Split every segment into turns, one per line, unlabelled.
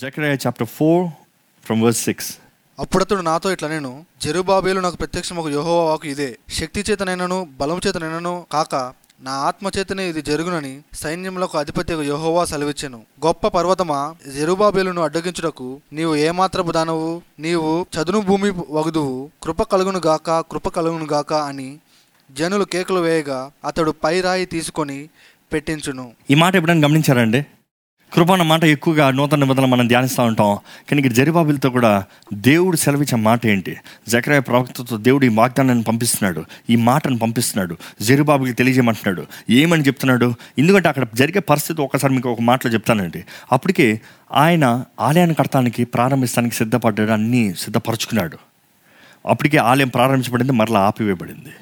Zechariah chapter 4 from verse 6.
అప్పుడతడు నాతో ఇట్లా నేను జెరుబాబేలు నాకు ప్రత్యక్షం ఒక యెహోవాకు ఇదే. శక్తి చేతనైనను బలం చేతనైనను కాక నా ఆత్మ చేతనే ఇది జరుగునని సైన్యములకు అధిపతి యహోవా సెలవిచ్చెను. గొప్ప పర్వతమా జెరుబాబేలును అడ్డగించుటకు నీవు ఏమాత్రపు దానవు? నీవు చదును భూమి వగుదువు. కృప కలుగును గాక కృప కలుగును గాక అని జనులు కేకలు వేయగా అతడు పై రాయి తీసుకొని పెట్టించును.
ఈ మాట ఎప్పుడైనా గమనించారండి కృప అన్న మాట ఎక్కువగా నూతన నిబంధనలు మనం ధ్యానిస్తూ ఉంటాం. కానీ ఇక్కడ జరిబాబులతో కూడా దేవుడు సెలవిచ్చే మాట ఏంటి? జకరాయ ప్రవక్తతో దేవుడు ఈ వాగ్దానాన్ని పంపిస్తున్నాడు. ఈ మాటను పంపిస్తున్నాడు. జెరుబాబుకి తెలియజేయమంటున్నాడు. ఏమని చెప్తున్నాడు? ఎందుకంటే అక్కడ జరిగే పరిస్థితి ఒకసారి మీకు ఒక మాటలో చెప్తానండి. అప్పటికే ఆయన ఆలయాన్ని కడతానికి ప్రారంభిస్తానికి సిద్ధపడ్డాడు అన్నీ సిద్ధపరచుకున్నాడు. అప్పటికే ఆలయం ప్రారంభించబడింది మరలా ఆపివేయబడింది.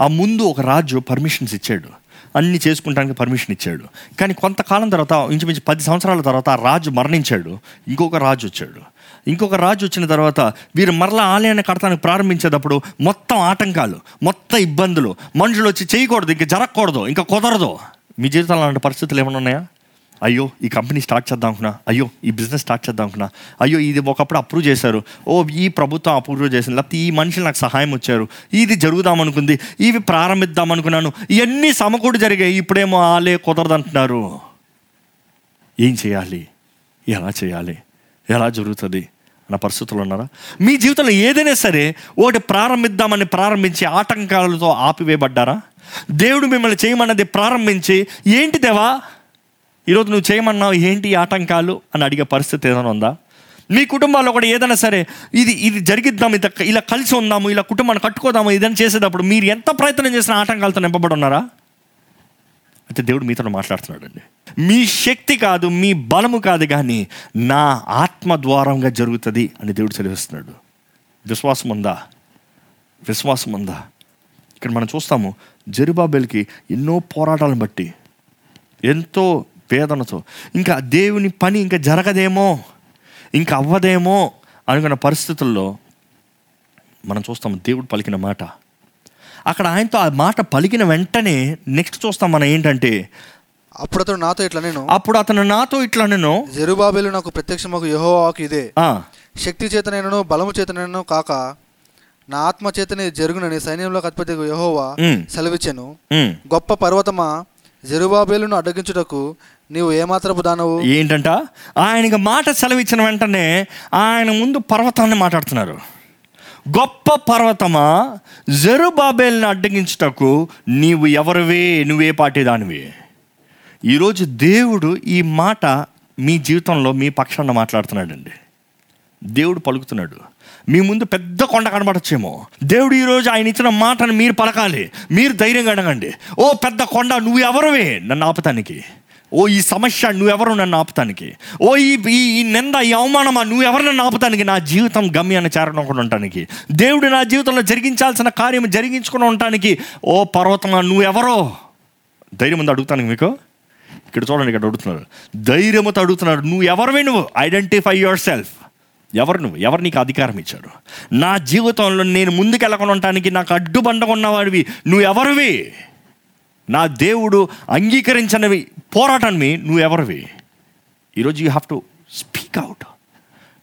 ఆ ముందు ఒక రాజు పర్మిషన్స్ ఇచ్చాడు. అన్ని చేసుకుంటానికి పర్మిషన్ ఇచ్చాడు. కానీ కొంతకాలం తర్వాత ఇంచుమించు పది సంవత్సరాల తర్వాత ఆ రాజు మరణించాడు. ఇంకొక రాజు వచ్చాడు. ఇంకొక రాజు వచ్చిన తర్వాత వీరు మరలా ఆలయాన్ని కడతానికి ప్రారంభించేటప్పుడు మొత్తం ఆటంకాలు మొత్తం ఇబ్బందులు. మనుషులు వచ్చి చేయకూడదు ఇంకా జరగకూడదు ఇంకా కుదరదు. మీ జీవితంలో అలాంటి పరిస్థితులు ఏమైనా ఉన్నాయా? అయ్యో ఈ కంపెనీ స్టార్ట్ చేద్దాం అనుకున్నా. అయ్యో ఈ బిజినెస్ స్టార్ట్ చేద్దాం అనుకున్నా. అయ్యో ఇది ఒకప్పుడు అప్రూవ్ చేశారు. ఓ ఈ ప్రభుత్వం అప్రూవ్ చేసింది. లేకపోతే ఈ మనుషులు నాకు సహాయం వచ్చారు. ఇది జరుగుదాం అనుకుంది. ఇవి ప్రారంభిద్దాం అనుకున్నాను. ఇవన్నీ సమకూడు జరిగాయి. ఇప్పుడేమో ఆలే కుదరదంటున్నారు. ఏం చేయాలి? ఎలా చేయాలి? ఎలా జరుగుతుంది? అన్న పరిస్థితులు ఉన్నారా? మీ జీవితంలో ఏదైనా సరే ఒకటి ప్రారంభిద్దామని ప్రారంభించి ఆటంకాలతో ఆపివేయబడ్డారా? దేవుడు మిమ్మల్ని చేయమన్నది ప్రారంభించి ఏంటి దేవా? ఈరోజు నువ్వు చేయమన్నావు ఏంటి ఈ ఆటంకాలు అని అడిగే పరిస్థితి ఏదైనా ఉందా? మీ కుటుంబాల్లో కూడా ఏదైనా సరే ఇది ఇది జరిగిద్దాం ఇది ఇలా కలిసి ఉందాము ఇలా కుటుంబాన్ని కట్టుకోదాము ఇదని చేసేటప్పుడు మీరు ఎంత ప్రయత్నం చేసిన ఆటంకాలతో నింపబడి ఉన్నారా? అయితే దేవుడు మీతో మాట్లాడుతున్నాడండి. మీ శక్తి కాదు మీ బలము కాదు కానీ నా ఆత్మ ద్వారంగా జరుగుతుంది అని దేవుడు తెలివిస్తున్నాడు విశ్వాసం ఉందా? విశ్వాసం ఉందా? ఇక్కడ మనం చూస్తాము జెరుబాబేల్కి ఎన్నో పోరాటాలను బట్టి ఎంతో వేదనతో ఇంకా దేవుని పని ఇంకా జరగదేమో ఇంకా అవ్వదేమో అనుకున్న పరిస్థితుల్లో మనం చూస్తాం దేవుడు పలికిన మాట. అక్కడ ఆయనతో ఆ మాట పలికిన వెంటనే నెక్స్ట్ చూస్తాం మనం ఏంటంటే
అప్పుడతడు నాతో ఇట్లా నేను
అప్పుడు అతను నాతో ఇట్లా నేను
జెరుబాబేలు నాకు ప్రత్యక్షం ఒక యెహోవాకు ఇదే.
ఆ,
శక్తి చేతనైనను బలము చేతనైనను కాక నా ఆత్మ చేతనే జరుగునని సైన్యంలో అధిపతి యెహోవా సెలవిచ్చెను. గొప్ప పర్వతమా జెరుబాబేలును అడ్డగించుటకు నీవు ఏమాత్రపు దానవు?
ఏంటంట? ఆయనకి మాట సెలవిచ్చిన వెంటనే ఆయన ముందు పర్వతాన్ని మాట్లాడుతున్నారు. గొప్ప పర్వతమా? జరుబాబేల్ని అడ్డగించుటకు నీవు ఎవరివే? నువ్వే పాటేదానివి ఈరోజు దేవుడు ఈ మాట మీ జీవితంలో మీ పక్షాన మాట్లాడుతున్నాడండి. దేవుడు పలుకుతున్నాడు. మీ ముందు పెద్ద కొండ కనబడచ్చేమో. దేవుడు ఈరోజు ఆయన ఇచ్చిన మాటను మీరు పలకాలి. మీరు ధైర్యంగా అడగండి. ఓ పెద్ద కొండ నువ్వు ఎవరువే? నన్ను ఆపుతానికి ఓ ఈ సమస్య నువ్వెవరు నన్ను ఆపుతానికి? ఓ ఈ ఈ నింద ఈ అవమానమా నువ్వెవరు నన్ను ఆపుతానికి? నా జీవితం గమ్యాన్ని చేరకుండా ఉండటానికి. దేవుడు నా జీవితంలో జరిగించాల్సిన కార్యం జరిగించుకుని ఉండటానికి. ఓ పర్వతమా నువ్వెవరో? ధైర్యం ఉంది అడుగుతాను మీకు? ఇక్కడ చూడండి ఇక్కడ అడుగుతున్నారు. ధైర్యంతో అడుగుతున్నారు నువ్వు ఎవరివే నువ్వు? ఐడెంటిఫై యువర్ సెల్ఫ్ ఎవరు నువ్వు? ఎవరు నీకు అధికారం ఇచ్చారు? నా జీవితంలో నేను ముందుకెళ్ళకుండా ఉండటానికి నాకు అడ్డుబండగా ఉన్నవాడివి. నువ్వు ఎవరివి నా దేవుడు అంగీకరించనివి. పోరాటాన్ని నువ్వు ఎవరివి ఈరోజు you have to speak out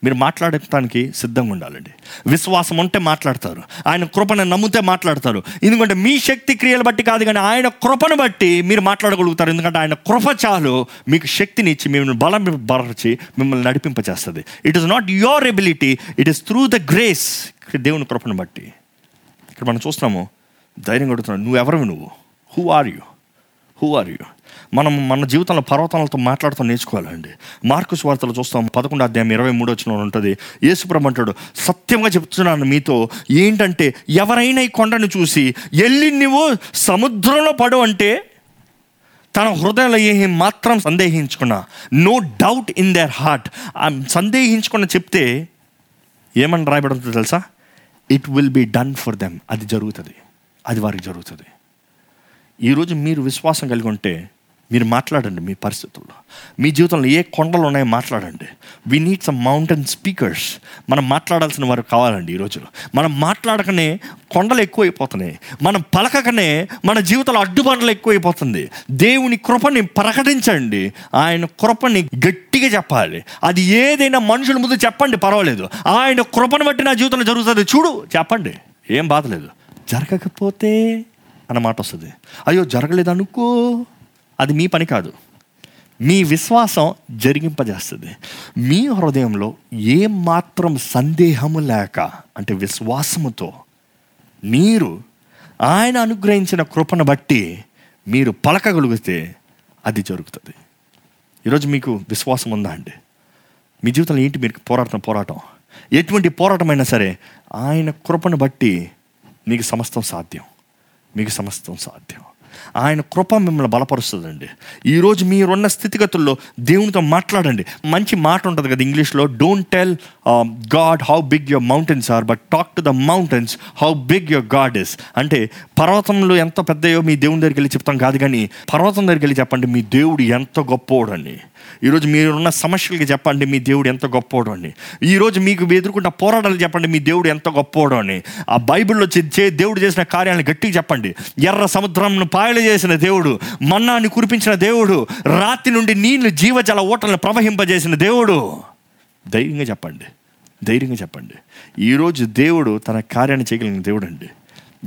మీరు మాట్లాడటానికి సిద్ధంగా ఉండాలండి. విశ్వాసం ఉంటే మాట్లాడతారు. ఆయన కృపను నమ్మితే మాట్లాడతారు. ఎందుకంటే మీ శక్తి క్రియలు బట్టి కాదు కానీ ఆయన కృపను బట్టి మీరు మాట్లాడగలుగుతారు. ఎందుకంటే ఆయన కృప చాలు మీకు శక్తిని ఇచ్చి మిమ్మల్ని బలం బరచి మిమ్మల్ని నడిపింపచేస్తుంది. It is not your ability it is through the grace దేవుని కృపను బట్టి. ఇక్కడ మనం చూస్తున్నాము ధైర్యం కొడుతున్నాడు నువ్వు ఎవరివి నువ్వు? Who are you who are you మనం మన జీవితంలో పర్వతాలతో మాట్లాడుతూ నేర్చుకోవాలండి. మార్కు వార్తలు చూస్తాం పదకొండు అధ్యాయం ఇరవై మూడు వచ్చిన ఉంటుంది. యేసుప్రభు అంటాడు సత్యంగా చెప్తున్నాను మీతో ఏంటంటే ఎవరైనా ఈ కొండను చూసి వెళ్ళి నువ్వు సముద్రంలో పడు అంటే తన హృదయంలో ఏం మాత్రం సందేహించుకున్నా. No doubt in their heart సందేహించుకున్న చెప్తే ఏమని రాయబడుతుందో తెలుసా? It will be done for them అది జరుగుతుంది. అది వారికి జరుగుతుంది. ఈరోజు మీరు విశ్వాసం కలిగి ఉంటే మీరు మాట్లాడండి మీ పరిస్థితుల్లో. మీ జీవితంలో ఏ కొండలు ఉన్నాయో మాట్లాడండి. We need some mountain speakers మనం మాట్లాడాల్సిన వారు కావాలండి ఈ రోజులో. మనం మాట్లాడకనే కొండలు ఎక్కువైపోతున్నాయి. మనం పలకకనే మన జీవితంలో అడ్డుబండలు ఎక్కువైపోతుంది. దేవుని కృపని ప్రకటించండి. ఆయన కృపని గట్టిగా చెప్పాలి. అది ఏదైనా మనుషుల ముందు చెప్పండి పర్వాలేదు. ఆయన కృపను బట్టి నా జీవితంలో జరుగుతుంది. చూడు చెప్పండి. ఏం బాధలేదు జరగకపోతే అన్న మాట వస్తుంది. అయ్యో జరగలేదు అనుకో అది మీ పని కాదు. మీ విశ్వాసం జరిగింపజేస్తుంది. మీ హృదయంలో ఏమాత్రం మాత్రం సందేహము లేక అంటే విశ్వాసముతో మీరు ఆయన అనుగ్రహించిన కృపను బట్టి మీరు పలకగలిగితే అది జరుగుతుంది. ఈరోజు మీకు విశ్వాసం ఉందా అండి? మీ జీవితంలో ఏంటి మీరు పోరాటం పోరాటం? ఎటువంటి పోరాటమైనా సరే ఆయన కృపను బట్టి మీకు సమస్తం సాధ్యం. 恵ませてくださってよ ఆయన కృప మిమ్మల్ని బలపరుస్తుందండి. ఈరోజు మీరున్న స్థితిగతుల్లో దేవునితో మాట్లాడండి. మంచి మాట ఉంటుంది కదా ఇంగ్లీష్లో don't tell God how big your mountains are but talk to the mountains how big your God is అంటే పర్వతంలో ఎంత పెద్దయో మీ దేవుని దగ్గరికి వెళ్ళి చెప్తాం కాదు కానీ పర్వతం దగ్గరికి వెళ్ళి చెప్పండి మీ దేవుడు ఎంత గొప్పోడని ఈరోజు మీరున్న సమస్యలకి చెప్పండి మీ దేవుడు ఎంత గొప్పోడు అని ఈరోజు మీకు ఎదుర్కొంటే పోరాటాలు చెప్పండి మీ దేవుడు ఎంత గొప్పోడు అని ఆ బైబిల్లో చే దేవుడు చేసిన కార్యాలను గట్టిగా చెప్పండి. ఎర్ర సముద్రంను పాయలు చేసిన దేవుడు మన్నాన్ని కురిపించిన దేవుడు రాత్రి నుండి నీళ్ళు జీవజల ఓటలను ప్రవహింపజేసిన దేవుడు. ధైర్యంగా చెప్పండి ధైర్యంగా చెప్పండి. ఈరోజు దేవుడు తన కార్యాన్ని చేయగలిగిన దేవుడు అండి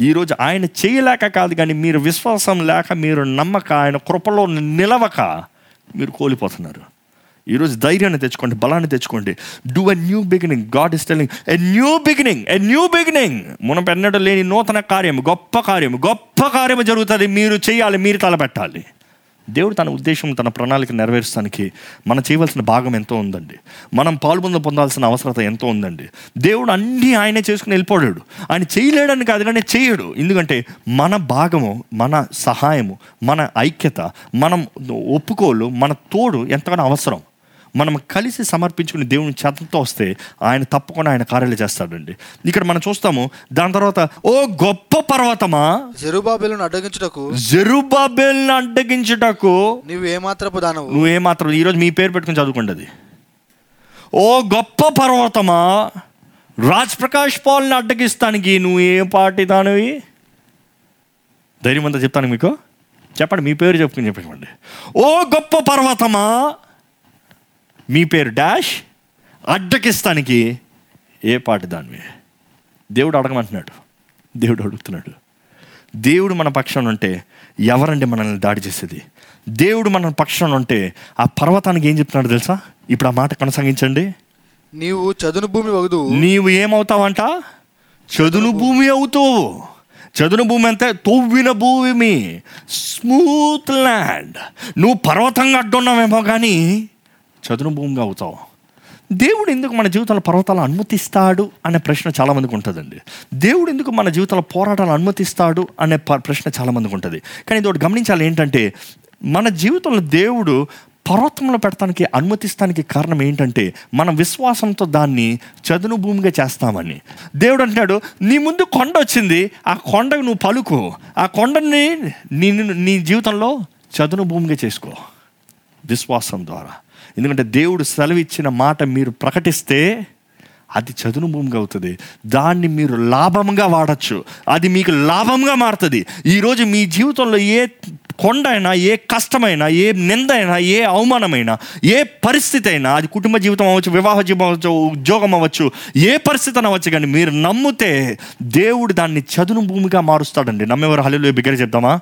ఈరోజు ఆయన చేయలేక కాదు కానీ మీరు విశ్వాసం లేక మీరు నమ్మక ఆయన కృపలో నిలవక మీరు కోల్పోతున్నారు. ఈరోజు ధైర్యాన్ని తెచ్చుకోండి బలాన్ని తెచ్చుకోండి. Do a new beginning God is telling a new beginning a new beginning మనం ఎన్నడూ లేని నూతన కార్యం గొప్ప కార్యం గొప్ప కార్యం జరుగుతుంది. మీరు చేయాలి మీరు తలపెట్టాలి. దేవుడు తన ఉద్దేశం తన ప్రణాళిక నెరవేర్చడానికి మనం చేయవలసిన భాగం ఎంతో ఉందండి. మనం పాల్పొంద పొందాల్సిన అవసరత ఎంతో ఉందండి. దేవుడు అన్నీ ఆయనే చేసుకుని వెళ్ళిపోయాడు. ఆయన చేయలేడని కాదు కానీ చేయడు. ఎందుకంటే మన భాగము మన సహాయము మన ఐక్యత మనం ఒప్పుకోలు మన తోడు ఎంతగానో అవసరం. మనం కలిసి సమర్పించుకుని దేవుని చేతంతో వస్తే ఆయన తప్పకుండా ఆయన కార్యాలు చేస్తాడండి. ఇక్కడ మనం చూస్తాము దాని తర్వాత ఓ గొప్ప పర్వతమా?
జెరుబాబేలును అడ్డగించుటకు
జెరుబాబెల్ని అడ్డగించుటకు
నీవు ఏమాత్రపు దానవు?
నువ్వేమాత్రం ఈరోజు మీ పేరు పెట్టుకుని చదువుకోండి అది. ఓ గొప్ప పర్వతమా? రాజ్ ప్రకాష్ పాల్ని అడ్డగిస్తానికి నువ్వు ఏ పార్టీ దానివి? ధైర్యం అంతా చెప్తాను మీకు? చెప్పండి మీ పేరు చెప్పుకుని చెప్పండి. ఓ గొప్ప పర్వతమా? మీ పేరు డాష్? అడ్డకిస్తానికి ఏ పాటి దానివి? దేవుడు అడగమంటున్నాడు. దేవుడు అడుగుతున్నాడు. దేవుడు మన పక్షాన ఉంటే ఎవరండి మనల్ని దాడి చేసేది? దేవుడు మన పక్షాన ఉంటే ఆ పర్వతానికి ఏం చెప్తున్నాడు తెలుసా? ఇప్పుడు ఆ మాట కొనసాగించండి.
నీవు చదును భూమి వగుదు
నీవు ఏమవుతావంట? చదును భూమి అవుతావు. చదును భూమి అంటే తవ్విన భూమి. Smooth land. నువ్వు పర్వతంగా అడ్డున్నావేమో కానీ చదును భూమిగా అవుతావు. దేవుడు ఎందుకు మన జీవితంలో పర్వతాలు అనుమతిస్తాడు అనే ప్రశ్న చాలామందికి ఉంటుందండి. దేవుడు ఎందుకు మన జీవితంలో పోరాటాలు అనుమతిస్తాడు అనే ప- ప్రశ్న చాలామందికి ఉంటుంది. కానీ ఇది ఒకటి గమనించాలి ఏంటంటే మన జీవితంలో దేవుడు పర్వతంలో పెడతానికి అనుమతిస్తానికి కారణం ఏంటంటే మన విశ్వాసంతో దాన్ని చదును భూమిగా చేస్తామని. దేవుడు అంటున్నాడు నీ ముందు కొండ వచ్చింది ఆ కొండకు నువ్వు పలుకు. ఆ కొండని నీ నీ జీవితంలో చదును భూమిగా చేసుకో. విశ్వాసం ద్వారా. ఎందుకంటే దేవుడు సెలవిచ్చిన మాట మీరు ప్రకటిస్తే అది చదును భూమిగా అవుతుంది. దాన్ని మీరు లాభంగా వాడచ్చు. అది మీకు లాభంగా మారుతుంది. ఈరోజు మీ జీవితంలో ఏ కొండ అయినా ఏ కష్టమైనా ఏ నింద అయినా ఏ అవమానమైనా ఏ పరిస్థితి అయినా అది కుటుంబ జీవితం అవ్వచ్చు వివాహ జీవితం అవ్వచ్చు ఉద్యోగం అవ్వచ్చు ఏ పరిస్థితి అవ్వచ్చు కానీ మీరు నమ్మితే దేవుడు దాన్ని చదును భూమిగా మారుస్తాడండి. నమ్మేవారు హల్లెలూయా? బిగ్గర చెప్తామా?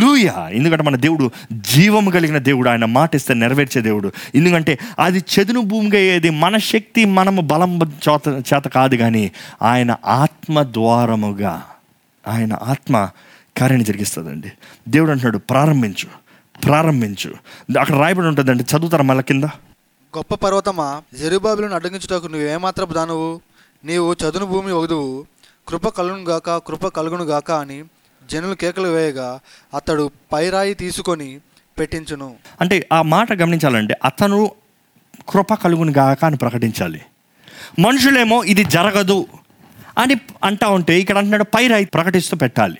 లూయ ఎందుకంటే మన దేవుడు జీవము కలిగిన దేవుడు ఆయన మాట ఇస్తే నెరవేర్చే దేవుడు. ఎందుకంటే అది చదును భూమిగా ఏది మన శక్తి మనము బలం చేత చేత కాదు కానీ ఆయన ఆత్మ ద్వారముగా ఆయన ఆత్మ కార్యాన్ని జరిగిస్తుందండి. దేవుడు అంటున్నాడు ప్రారంభించు ప్రారంభించు. అక్కడ రాయబడి ఉంటుందండి చదువుతారా మళ్ళీ కింద?
గొప్ప పర్వతమా? జెరుబాబులను అడ్డగించుటకు నువ్వు ఏమాత్రపు దానవు? నీవు చదును భూమి వగుదువు కృప కలుగును గాక కృప కలుగును గాక అని జనులు కేకలు వేయగా అతడు పైరాయి తీసుకొని పెట్టించును.
అంటే ఆ మాట గమనించాలంటే అతను కృప కలుగును గాక అని ప్రకటించాలి. మనుషులేమో ఇది జరగదు అని అంటా ఉంటే ఇక్కడ అంటున్నాడు పైరాయి ప్రకటిస్తూ పెట్టాలి.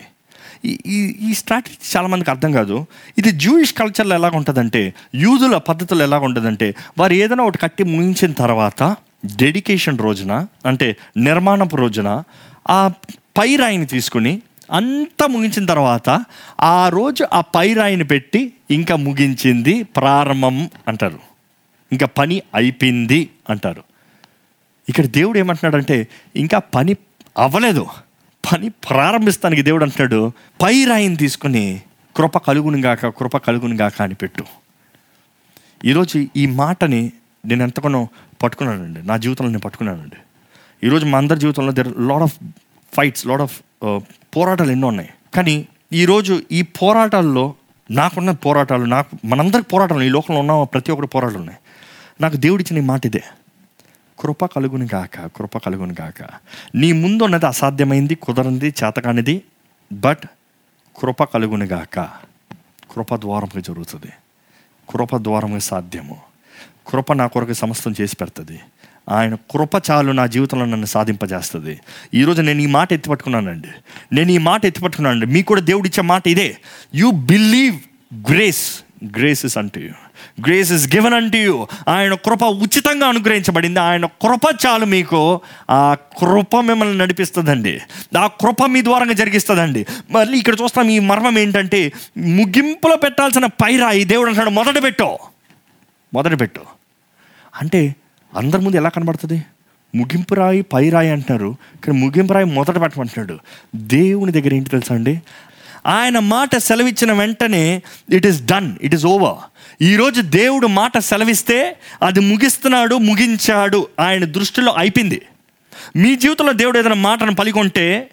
ఈ ఈ ఈ స్ట్రాటజీ చాలామందికి అర్థం కాదు. ఇది జూయిష్ కల్చర్లో ఎలాగ ఉంటుందంటే యూదుల పద్ధతులు ఎలాగ ఉంటుందంటే వారు ఏదైనా ఒకటి కట్టి ముగించిన తర్వాత డెడికేషన్ రోజున అంటే నిర్మాణపు రోజున ఆ పైరాయిని తీసుకుని అంతా ముగించిన తర్వాత ఆ రోజు ఆ పైరాయిని పెట్టి ఇంకా ముగించింది ప్రారంభం అంటారు. ఇంకా పని అయిపోయింది అంటారు. ఇక్కడ దేవుడు ఏమంటున్నాడంటే ఇంకా పని అవ్వలేదు. పని ప్రారంభిస్తానికి దేవుడు అంటున్నాడు పై రాయిని తీసుకుని కృప కలుగును గాక కృప కలుగును గాక అని పెట్టు. ఈరోజు ఈ మాటని నేను ఎంతగానో పట్టుకున్నానండి. నా జీవితంలో నేను పట్టుకున్నానండి. ఈరోజు మా అందరి జీవితంలో there lot of fights lot of పోరాటాలు ఎన్నో ఉన్నాయి. కానీ ఈరోజు ఈ పోరాటాల్లో నాకున్న పోరాటాలు నాకు మనందరికి పోరాటాలు ఈ లోకంలో ఉన్న ప్రతి ఒక్కరి పోరాటాలు ఉన్నాయి. నాకు దేవుడిచ్చిన ఈ మాట ఇదే కృప కలుగును గాక కృప కలుగును గాక. నీ ముందు ఉన్నది అసాధ్యమైంది కుదరంది చేతకానిది బట్ కృప కలుగును గాక. కృప ద్వారంగా జరుగుతుంది. కృప ద్వారంగా సాధ్యము. కృప నా కొరకు సమస్తం చేసి పెడుతుంది. ఆయన కృప చాలు నా జీవితంలో నన్ను సాధింపజేస్తుంది. ఈరోజు నేను ఈ మాట ఎత్తిపట్టుకున్నానండి నేను ఈ మాట ఎత్తిపట్టుకున్నానండి మీకు కూడా దేవుడిచ్చే మాట ఇదే. You believe grace grace is అంటూ యూ గ్రేస్ ఇస్ గివెన్ అంటూ యూ ఆయన కృప ఉచితంగా అనుగ్రహించబడింది. ఆయన కృప చాలు మీకు. ఆ కృప మిమ్మల్ని నడిపిస్తుందండి. ఆ కృప మీ ద్వారంగా జరిగిస్తుందండి. మళ్ళీ ఇక్కడ చూస్తాం ఈ మర్మం ఏంటంటే ముగింపులో పెట్టాల్సిన పైరాయి దేవుడు అంటాడు మొదట పెట్టు. మొదట పెట్టు. అంటే అందరి ముందు ఎలా కనబడుతుంది? ముగింపు రాయి పై రాయి అంటున్నారు. కానీ ముగింపు రాయి మొదట పెట్టమంటున్నాడు. దేవుని దగ్గర ఏంటి తెలుసా అండి? ఆయన మాట సెలవిచ్చిన వెంటనే it is done it is over ఈరోజు దేవుడు మాట సెలవిస్తే అది ముగిస్తున్నాడు ముగించాడు ఆయన దృష్టిలో అయిపోయింది. మీ జీవితంలో దేవుడు ఏదైనా మాటను పలికొంటే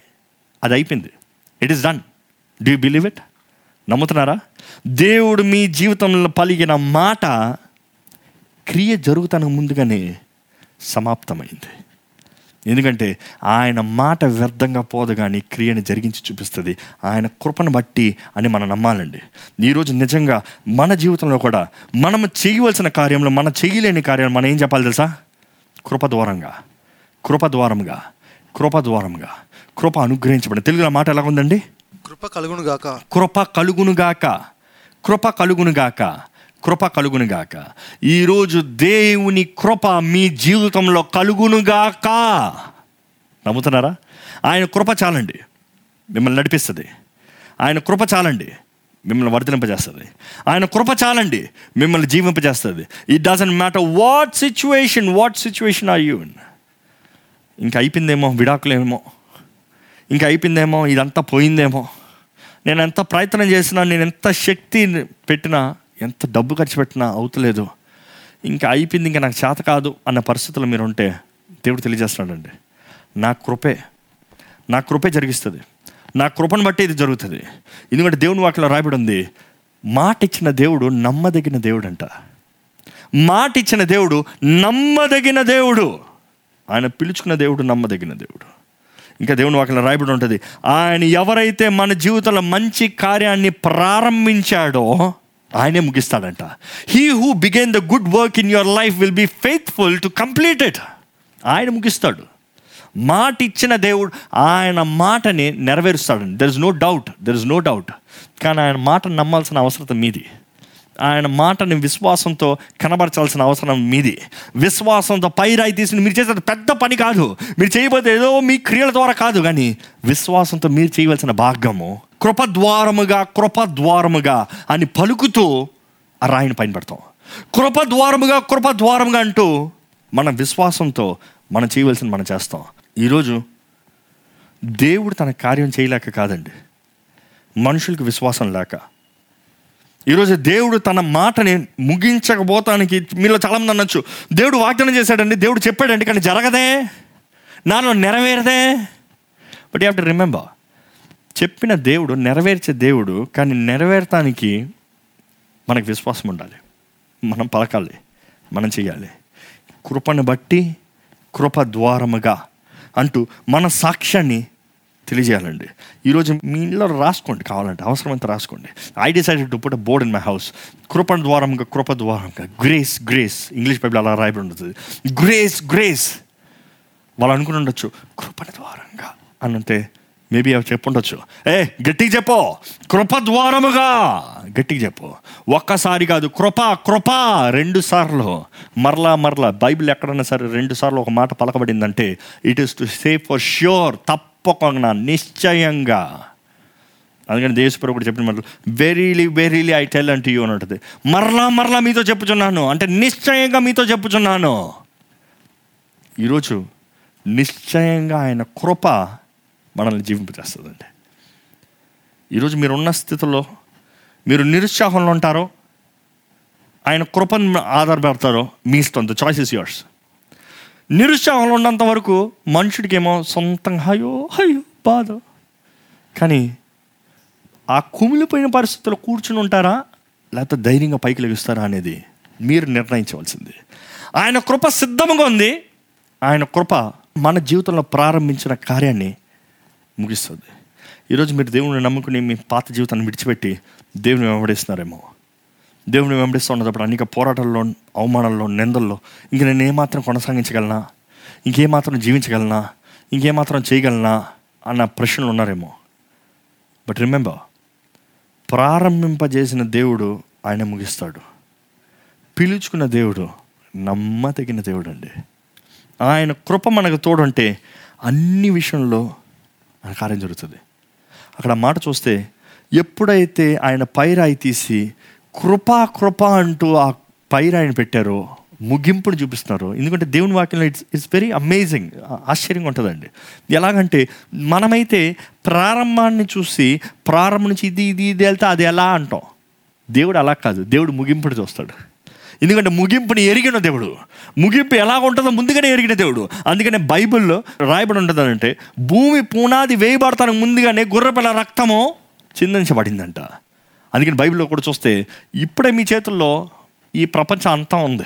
అది అయిపోయింది. It is done do you believe it నమ్ముతున్నారా? దేవుడు మీ జీవితంలో పలికిన మాట క్రియ జరుగుతానికి ముందుగానే సమాప్తమైంది. ఎందుకంటే ఆయన మాట వ్యర్థంగా పోదు కానీ క్రియని జరిగించి చూపిస్తుంది. ఆయన కృపను బట్టి అని మనం నమ్మాలండి. ఈరోజు నిజంగా మన జీవితంలో కూడా మనం చేయవలసిన కార్యంలో మనం చేయలేని కార్యాలు మనం ఏం చెప్పాలి తెలుసా? కృప ద్వారంగా. కృప ద్వారంగా. కృప ద్వారంగా. కృప అనుగ్రహించబడి. తెలుగులో మాట ఎలా ఉందండి
కృప కలుగును గాక
కృప కలుగునుగాక. కృప కలుగునుగాక. కృప కలుగునుగాక. ఈరోజు దేవుని కృప మీ జీవితంలో కలుగునుగాక. నమ్ముతున్నారా? ఆయన కృప చాలండి. మిమ్మల్ని నడిపిస్తుంది. ఆయన కృప చాలండి. మిమ్మల్ని వర్ధలింపజేస్తుంది. ఆయన కృప చాలండి. మిమ్మల్ని జీవింపజేస్తుంది. It doesn't matter what situation what situation are you ఇంకా అయిపోయిందేమో విడాకులేమో. ఇంకా అయిపోయిందేమో ఇదంతా పోయిందేమో. నేను ఎంత ప్రయత్నం చేసినా నేను ఎంత శక్తి పెట్టినా ఎంత డబ్బు ఖర్చు పెట్టినా అవుతలేదు. ఇంకా అయిపోయింది ఇంకా నాకు చేత కాదు అన్న పరిస్థితులు మీరు ఉంటే దేవుడు తెలియజేస్తున్నాడండి. నా కృపే నా కృపే జరిగిస్తుంది. నా కృపను బట్టి ఇది జరుగుతుంది. ఎందుకంటే దేవుని వాటిలో రాయబడి ఉంది మాట ఇచ్చిన దేవుడు నమ్మదగిన దేవుడు అంట మాట ఇచ్చిన దేవుడు నమ్మదగిన దేవుడు. ఆయన పిలుచుకున్న దేవుడు నమ్మదగిన దేవుడు. ఇంకా దేవుని వాక్యం రాయబడి ఉంటుంది ఆయన ఎవరైతే మన జీవితంలో మంచి కార్యాన్ని ప్రారంభించాడో ఆయనే ముగిస్తాడంట. He who began the good work in your life will be faithful to complete it ఆయన ముగిస్తాడు. మాట ఇచ్చిన దేవుడు ఆయన మాటని నెరవేరుస్తాడండి. There is no doubt there is no doubt కానీ ఆయన మాట నమ్మాల్సిన అవసరం మీది. ఆయన మాటని విశ్వాసంతో కనబరచాల్సిన అవసరం మీది. విశ్వాసంతో పైరాయి తీసిన మీరు చేసేది పెద్ద పని కాదు. మీరు చేయబోతే ఏదో మీ క్రియల ద్వారా కాదు కానీ విశ్వాసంతో మీరు చేయవలసిన భాగము కృపద్వారముగా కృపద్వారముగా అని పలుకుతూ ఆ రాయిని పైన పెడతాం. కృపద్వారముగా కృపద్వారముగా అంటూ మన విశ్వాసంతో మనం చేయవలసిన మనం చేస్తాం. ఈరోజు దేవుడు తన కార్యం చేయలేక కాదండి. మనుషులకు విశ్వాసం లేక. ఈరోజు దేవుడు తన మాటని ముగించకపోతానికి మీలో చాలామంది అనొచ్చు. దేవుడు వాగ్దానం చేశాడండి దేవుడు చెప్పాడండి కానీ జరగదే నాలో నెరవేరదే. But you have to remember చెప్పిన దేవుడు నెరవేర్చే దేవుడు కానీ నెరవేరటానికి మనకు విశ్వాసం ఉండాలి. మనం పలకాలి మనం చేయాలి కృపను బట్టి కృప ద్వారముగా అంటూ మన సాక్ష్యాన్ని తెలియజేయాలండి. ఈరోజు మీ ఇంట్లో రాసుకోండి కావాలంటే అవసరమంత రాసుకోండి. I decided to put a board in my house కృప ద్వారంగా కృప ద్వారంగా గ్రేస్ గ్రేస్ ఇంగ్లీష్ బైబిల్ అలా రాయబడి ఉంటుంది గ్రేస్ గ్రేస్ వాళ్ళు అనుకుని ఉండొచ్చు కృపణ ద్వారంగా అనంటే మేబీ అవి చెప్పుండొచ్చు. ఏ గట్టిగా చెప్పు. కృప ద్వారముగా గట్టిగా చెప్పు. ఒక్కసారి కాదు కృప కృప. రెండు సార్లు. మరలా మరలా. బైబిల్ ఎక్కడన్నా సరే రెండు సార్లు ఒక మాట పలకబడిందంటే it is to say for sure తప్పకుండా నిశ్చయంగా. అందుకని దేశప్రభుడు చెప్పిన మాట వెరీలీ వెరీలీ ఐ టెల్ అంటే యూ అని ఉంటుంది. మరలా మరలా మీతో చెప్పుచున్నాను. అంటే నిశ్చయంగా మీతో చెప్పుచున్నాను. ఈరోజు నిశ్చయంగా ఆయన కృప మనల్ని జీవింపజేస్తుందండి. ఈరోజు మీరు ఉన్న స్థితిలో మీరు నిరుత్సాహంలో ఉంటారో ఆయన కృపను ఆధారపడతారో మీ ఇష్టం ద చాయిస్ ఇస్ యువర్స్ నిరుత్సాహంలో ఉన్నంత వరకు మనుషుడికేమో సొంతంగా అయ్యో అయ్యో బాధ. కానీ ఆ కుమిలిపోయిన పరిస్థితుల్లో కూర్చుని ఉంటారా? లేకపోతే ధైర్యంగా పైకి లెగుస్తారా అనేది మీరు నిర్ణయించవలసింది. ఆయన కృప సిద్ధంగా ఉంది. ఆయన కృప మన జీవితంలో ప్రారంభించిన కార్యాన్ని ముగిస్తుంది. ఈరోజు మీరు దేవుని నమ్ముకుని మీ పాత జీవితాన్ని విడిచిపెట్టి దేవుని వెంబడిస్తున్నారేమో. దేవుని వెంబడిస్తున్నప్పుడు అనేక పోరాటాల్లో అవమానాల్లో నిందల్లో ఇంక నేను ఏమాత్రం కొనసాగించగలనా? ఇంకేమాత్రం జీవించగలనా? ఇంకేమాత్రం చేయగలనా? అన్న ప్రశ్నలు ఉన్నారేమో. బట్ రిమెంబర్ ప్రారంభింపజేసిన దేవుడు ఆయన ముగిస్తాడు. పిలుచుకున్న దేవుడు నమ్మదగిన దేవుడు అండి ఆయన కృప మనకు తోడుంటే అన్ని విషయంలో మన కార్యం జరుగుతుంది. అక్కడ మాట చూస్తే ఎప్పుడైతే ఆయన పైరాయి తీసి కృపా కృప అంటూ ఆ పైరాయిని పెట్టారో. ముగింపును చూపిస్తున్నారు. ఎందుకంటే దేవుని వాక్యంలో ఇట్స్ ఇట్స్ వెరీ అమేజింగ్ ఆశ్చర్యంగా ఉంటుందండి. ఎలాగంటే మనమైతే ప్రారంభాన్ని చూసి ప్రారంభం నుంచి ఇది ఇది ఇది వెళ్తే అది ఎలా అంటాం? దేవుడు అలా కాదు. దేవుడు ముగింపుడు చూస్తాడు. ఎందుకంటే ముగింపుని ఎరిగిన దేవుడు. ముగింపు ఎలా ఉంటుందో ముందుగానే ఎరిగిన దేవుడు. అందుకనే బైబిల్లో రాయబడి ఉంటుందంటే భూమి పునాది వేయబడతానికి ముందుగానే గుర్రపిల్ల రక్తము చిందించబడిందంట. అందుకని బైబిల్లో కూడా చూస్తే ఇప్పుడే మీ చేతుల్లో ఈ ప్రపంచం అంతం ఉంది.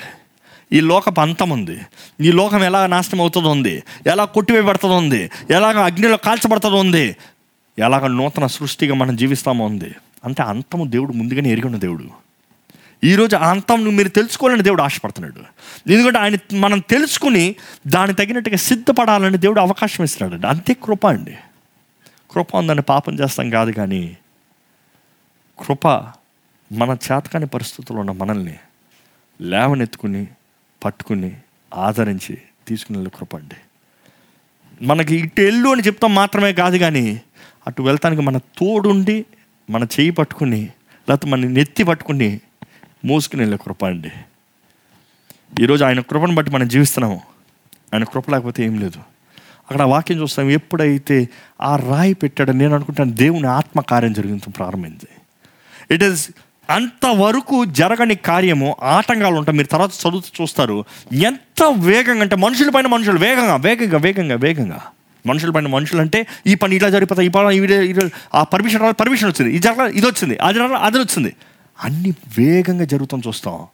ఈ లోకపు అంతం ఉంది. ఈ లోకం ఎలా నాశనం అవుతుందో ఉంది. ఎలా కొట్టివేయబడుతుంది ఉంది. ఎలాగ అగ్నిలో కాల్చబడుతుందో ఉంది. ఎలాగ నూతన సృష్టిగా మనం జీవిస్తామో ఉంది. అంటే అంతము దేవుడు ముందుగానే ఎరిగిన దేవుడు. ఈరోజు ఆ అంతం మీరు తెలుసుకోవాలని దేవుడు ఆశపడుతున్నాడు. ఎందుకంటే ఆయన మనం తెలుసుకుని దానికి తగినట్టుగా సిద్ధపడాలని దేవుడు అవకాశం ఇస్తున్నాడు అంతే కృప అండి. కృప ఉందని పాపం చేస్తాం కాదు కానీ కృప మన చేతకాని పరిస్థితుల్లో ఉన్న మనల్ని లేవనెత్తుకుని పట్టుకుని ఆదరించి తీసుకునే కృప అండి. మనకి ఇటు వెళ్ళు అని చెప్తాం మాత్రమే కాదు కానీ అటు వెళ్తానికి మన తోడుండి మన చేయి పట్టుకుని లేకపోతే మన నెత్తి పట్టుకుని మోసుకుని వెళ్ళే కృప అండి. ఈరోజు ఆయన కృపను బట్టి మనం జీవిస్తున్నాము. ఆయన కృప లేకపోతే ఏం లేదు. అక్కడ వాక్యం చూస్తాం ఎప్పుడైతే ఆ రాయి పెట్టాడో నేను అనుకుంటాను దేవుని ఆత్మకార్యం జరిగించడం ప్రారంభమైంది. ఇట్ ఈస్ అంతవరకు జరగని కార్యము ఆటంకాలు ఉంటాయి. మీరు తర్వాత చదువుతూ చూస్తారు. ఎంత వేగంగా అంటే మనుషుల పైన మనుషులు వేగంగా వేగంగా వేగంగా వేగంగా. మనుషుల పైన మనుషులు అంటే ఈ పని ఇలా జరిగిపోతాయి ఈ పని ఆ పర్మిషన్ రావాలి పర్మిషన్ వచ్చింది. ఇది జరగ ఇది వచ్చింది అది అది వచ్చింది. అన్ని వేగంగా జరుగుతాం చూస్తాం.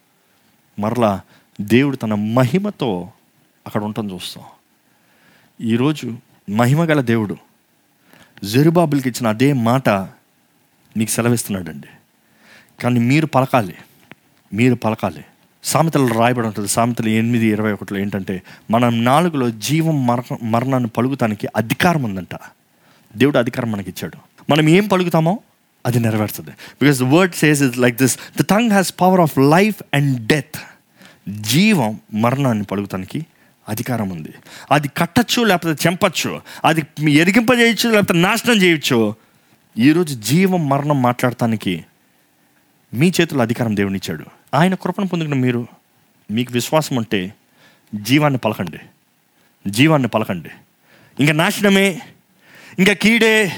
మరలా దేవుడు తన మహిమతో అక్కడ ఉంటాం చూస్తాం. ఈరోజు మహిమ గల దేవుడు జెరుబాబులకి ఇచ్చిన అదే మాట నీకు సెలవిస్తున్నాడండి. కానీ మీరు పలకాలి. మీరు పలకాలి. సామెతలు రాయబడి ఉంటుంది. సామెతలు ఎనిమిది ఇరవై ఒకటిలో ఏంటంటే మనం నాలుగులో జీవం మర మరణాన్ని పలుకుతానికి అధికారం ఉందంట. దేవుడు అధికారం మనకి ఇచ్చాడు మనం ఏం పలుకుతామో అది నెరవేరుతుంది. Because the word says is like this the tongue has power of life and death జీవం మరణాన్ని పలుకుతానికి అధికారం ఉంది. అది కట్టచ్చు లేకపోతే చెంపచ్చు. అది ఎరిగింపజేయచ్చు లేకపోతే నాశనం చేయొచ్చు. ఈరోజు జీవం మరణం మాట్లాడటానికి మీ చేతుల్లో అధికారం దేవునిచ్చాడు. ఆయన కృపను పొందుకున్న మీరు మీకు విశ్వాసం ఉంటే జీవాన్ని పలకండి. జీవాన్ని పలకండి. ఇంకా నాశనమే ఇంకా కీడే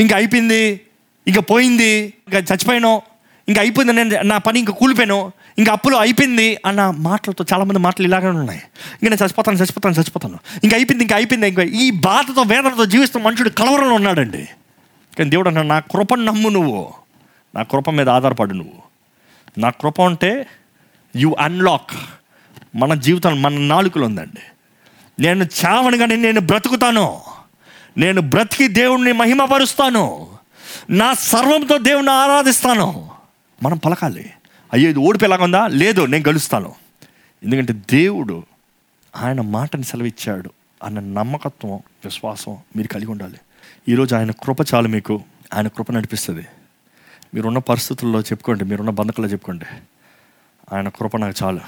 ఇంకా అయిపోయింది ఇంకా పోయింది ఇంకా చచ్చిపోయాను ఇంకా అయిపోయింది నేను నా పని ఇంకా కూలిపోయాను ఇంకా అప్పులు అయిపోయింది అన్న మాటలతో చాలామంది మాటలు ఇలాగే ఉన్నాయి. ఇంకా నేను చచ్చిపోతాను చచ్చిపోతాను చచ్చిపోతాను. ఇంకా అయిపోయింది ఇంకా అయిపోయింది ఇంకా ఈ బాధతో వేదనతో జీవిస్తున్న మనుషుడు కలవరంలో ఉన్నాడండి. కానీ దేవుడు అన్న నా కృపను నమ్ము నువ్వు. నా కృప మీద ఆధారపడు నువ్వు. నా కృప ఉంటే యు అన్లాక్ మన జీవితం మన నాలుకలు ఉందండి నేను చావనగానే నేను బ్రతుకుతాను. నేను బ్రతికి దేవుణ్ణి మహిమపరుస్తాను. నా సర్వంతో దేవుణ్ణి ఆరాధిస్తాను. మనం పలకాలి. అయ్యో ఇది ఓడిపోయేలాగా ఉందా లేదు నేను గెలుస్తాను. ఎందుకంటే దేవుడు ఆయన మాటని సెలవిచ్చాడు అన్న నమ్మకత్వం విశ్వాసం మీరు కలిగి ఉండాలి. ఈరోజు ఆయన కృప చాలు మీకు. ఆయన కృప నడిపిస్తుంది. మీరున్న పరిస్థితుల్లో చెప్పుకోండి మీరున్న బంధకుల్లో చెప్పుకోండి. ఆయన కృప నాకు చాలు.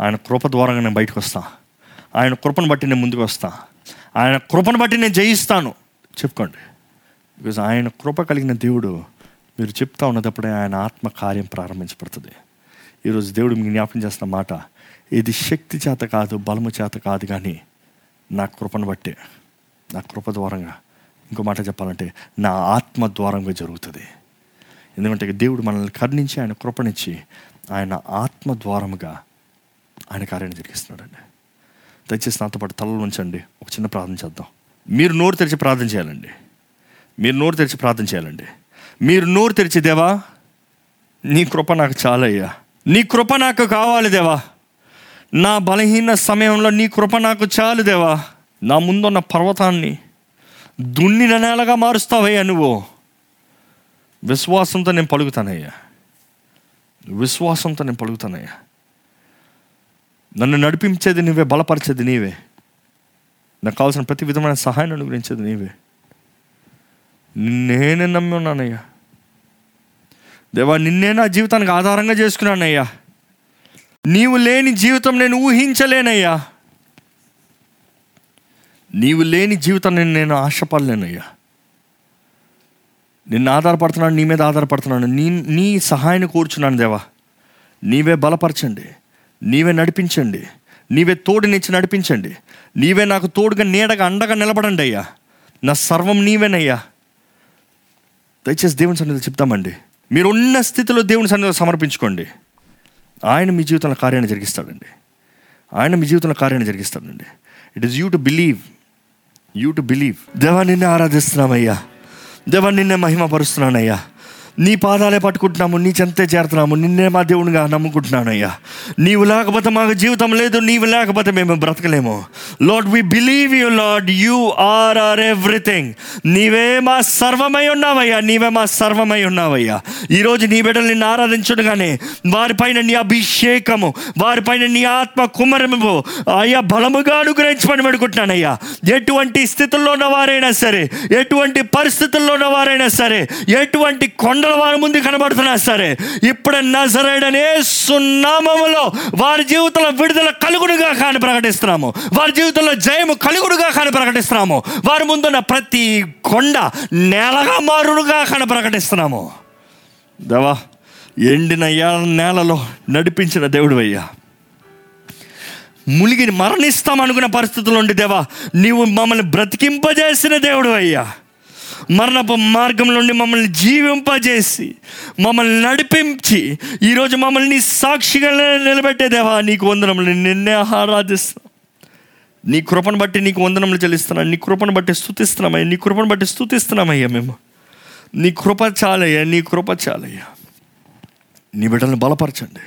ఆయన కృప ద్వారంగా నేను బయటకు వస్తాను ఆయన కృపను బట్టి నేను ముందుకు వస్తాను ఆయన కృపను బట్టి నేను జయిస్తాను. చెప్పుకోండి. బికాజ్ ఆయన కృప కలిగిన దేవుడు మీరు చెప్తా ఉన్నప్పుడే ఆయన ఆత్మ కార్యం ప్రారంభించబడుతుంది. ఈరోజు దేవుడు మీకు జ్ఞాపకం చేస్తున్న మాట ఇది శక్తి చేత కాదు బలము చేత కాదు కానీ నా కృపను బట్టే నా కృప ద్వారంగా. ఇంకో మాట చెప్పాలంటే నా ఆత్మ ద్వారంగా జరుగుతుంది. ఎందుకంటే దేవుడు మనల్ని కరుణించి ఆయన కృపనిచ్చి ఆయన ఆత్మ ద్వారముగా ఆయన కార్యాన్ని జరిగిస్తున్నాడండి. దయచేసి నాతో పాటు తలలు ఉంచండి. ఒక చిన్న ప్రార్థన చేద్దాం. మీరు నోరు తెరిచి ప్రార్థన చేయాలండి. మీరు నోరు తెరిచి ప్రార్థన చేయాలండి. మీరు నోరు తెరిచి దేవా నీ కృప నాకు చాలయ్యా. నీ కృప నాకు కావాలి దేవా. నా బలహీన సమయంలో నీ కృప నాకు చాలు దేవా. నా ముందున్న పర్వతాన్ని దున్నిన నేలగా మారుస్తావయ్యా నువ్వు. విశ్వాసంతో నేను పలుకుతానయ్యా. విశ్వాసంతో నేను పలుకుతానయ్యా. నన్ను నడిపించేది నీవే బలపరిచేది నీవే. నాకు కావాల్సిన ప్రతి విధమైన సహాయం అనుగ్రహించేది నీవే. నిన్నేనే నమ్మి ఉన్నానయ్యా. దేవా నిన్నే నా జీవితానికి ఆధారంగా చేసుకున్నానయ్యా. నీవు లేని జీవితం నేను ఊహించలేనయ్యా. నీవు లేని జీవితం నేను నేను ఆశపడలేనయ్యా. నిన్ను ఆధారపడుతున్నాను నీ మీద ఆధారపడుతున్నాను. నీ నీ సహాయాన్ని కోరుచున్నాను దేవా. నీవే బలపరచండి. నీవే నడిపించండి. నీవే తోడునిచ్చి నడిపించండి. నీవే నాకు తోడుగా నీడగా అండగా నిలబడండి అయ్యా. నా సర్వం నీవేనయ్యా. దయచేసి దేవుని సన్నిధిలో చెప్తామండి. మీరు ఉన్న స్థితిలో దేవుని సన్నిధిలో సమర్పించుకోండి. ఆయన మీ జీవితంలో కార్యాన్ని జరిగిస్తాడండి. ఆయన మీ జీవితంలో కార్యాన్ని జరిగిస్తాడండి. It is you to believe you to believe దేవా నిన్నే ఆరాధిస్తున్నామయ్యా. దేవా నిన్నే మహిమపరుస్తున్నానయ్యా. నీ పాదాలే పట్టుకుంటున్నాము నీ చెంతే చేరుతున్నాము నిన్నే మా దేవునిగా నమ్ముకుంటున్నాను అయ్యా. నీవు లేకపోతే మాకు జీవితం లేదు నీవు లేకపోతే మేము బ్రతకలేము. Lord we believe you Lord you are are everything నీవే మా సర్వమై ఉన్నావయ్యా నీవే మా సర్వమై ఉన్నావయ్యా. ఈరోజు నీ బిడ్డలు నిన్ను ఆరాధించడుగానే వారిపైన నీ అభిషేకము వారిపైన నీ ఆత్మ కుమరము అయ్యా బలముగా అనుగ్రహించమని పెడుకుంటున్నానయ్యా ఎటువంటి స్థితుల్లో ఉన్న వారైనా సరే ఎటువంటి పరిస్థితుల్లో ఉన్న వారైనా సరే ఎటువంటి కొండ మండల వారి ముందు కనబడుతున్నా సరే ఇప్పుడు నజరేడనే సున్నామములో వారి జీవితంలో విడుదల కలుగుడుగా కాని ప్రకటిస్తున్నాము. వారి జీవితంలో జయము కలుగుడుగా కాని ప్రకటిస్తున్నాము. వారి ముందున్న ప్రతి కొండ నేలగా మారుడుగా కాని ప్రకటిస్తున్నాము. దేవా ఎండిన నేలలో నడిపించిన దేవుడు అయ్యా ములిగిని మరణిస్తాం అనుకున్న పరిస్థితుల్లో ఉండి దేవా నీవు మమ్మల్ని బ్రతికింపజేసిన దేవుడు అయ్యా మరణపు మార్గం నుండి మమ్మల్ని జీవింపజేసి మమ్మల్ని నడిపించి ఈరోజు మమ్మల్ని సాక్షిగా నిలబెట్టే దేవా నీకు వందనములు. నిన్నే ఆరాధిస్తాం నీ కృపను బట్టి నీకు వందనములు చెల్లిస్తున్నాను నీ కృపను బట్టి స్థుతిస్తున్నామయ్యా నీ కృపను బట్టి స్థుతిస్తున్నామయ్యా మేము. నీ కృప చాలయ్యా నీ కృప చాలయ్యా. నీ బిడ్డలను బలపరచండి.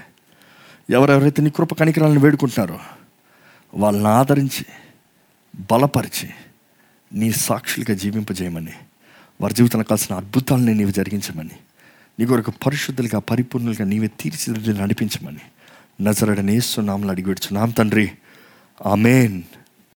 ఎవరెవరైతే నీ కృప కనికరాలను వేడుకుంటున్నారో వాళ్ళని ఆదరించి బలపరిచి నీ సాక్షులుగా జీవింపజేయమని వారి జీవితంలో కావాల్సిన అద్భుతాలని నీవు జరిగించమని. నీ కొరకు పరిశుద్ధులుగా పరిపూర్ణులుగా నీవే తీర్చిదిద్ది నడిపించమని. నజరడనేస్తున్నాములు అడిగి విడుచున్నాం తండ్రి. ఆమెన్.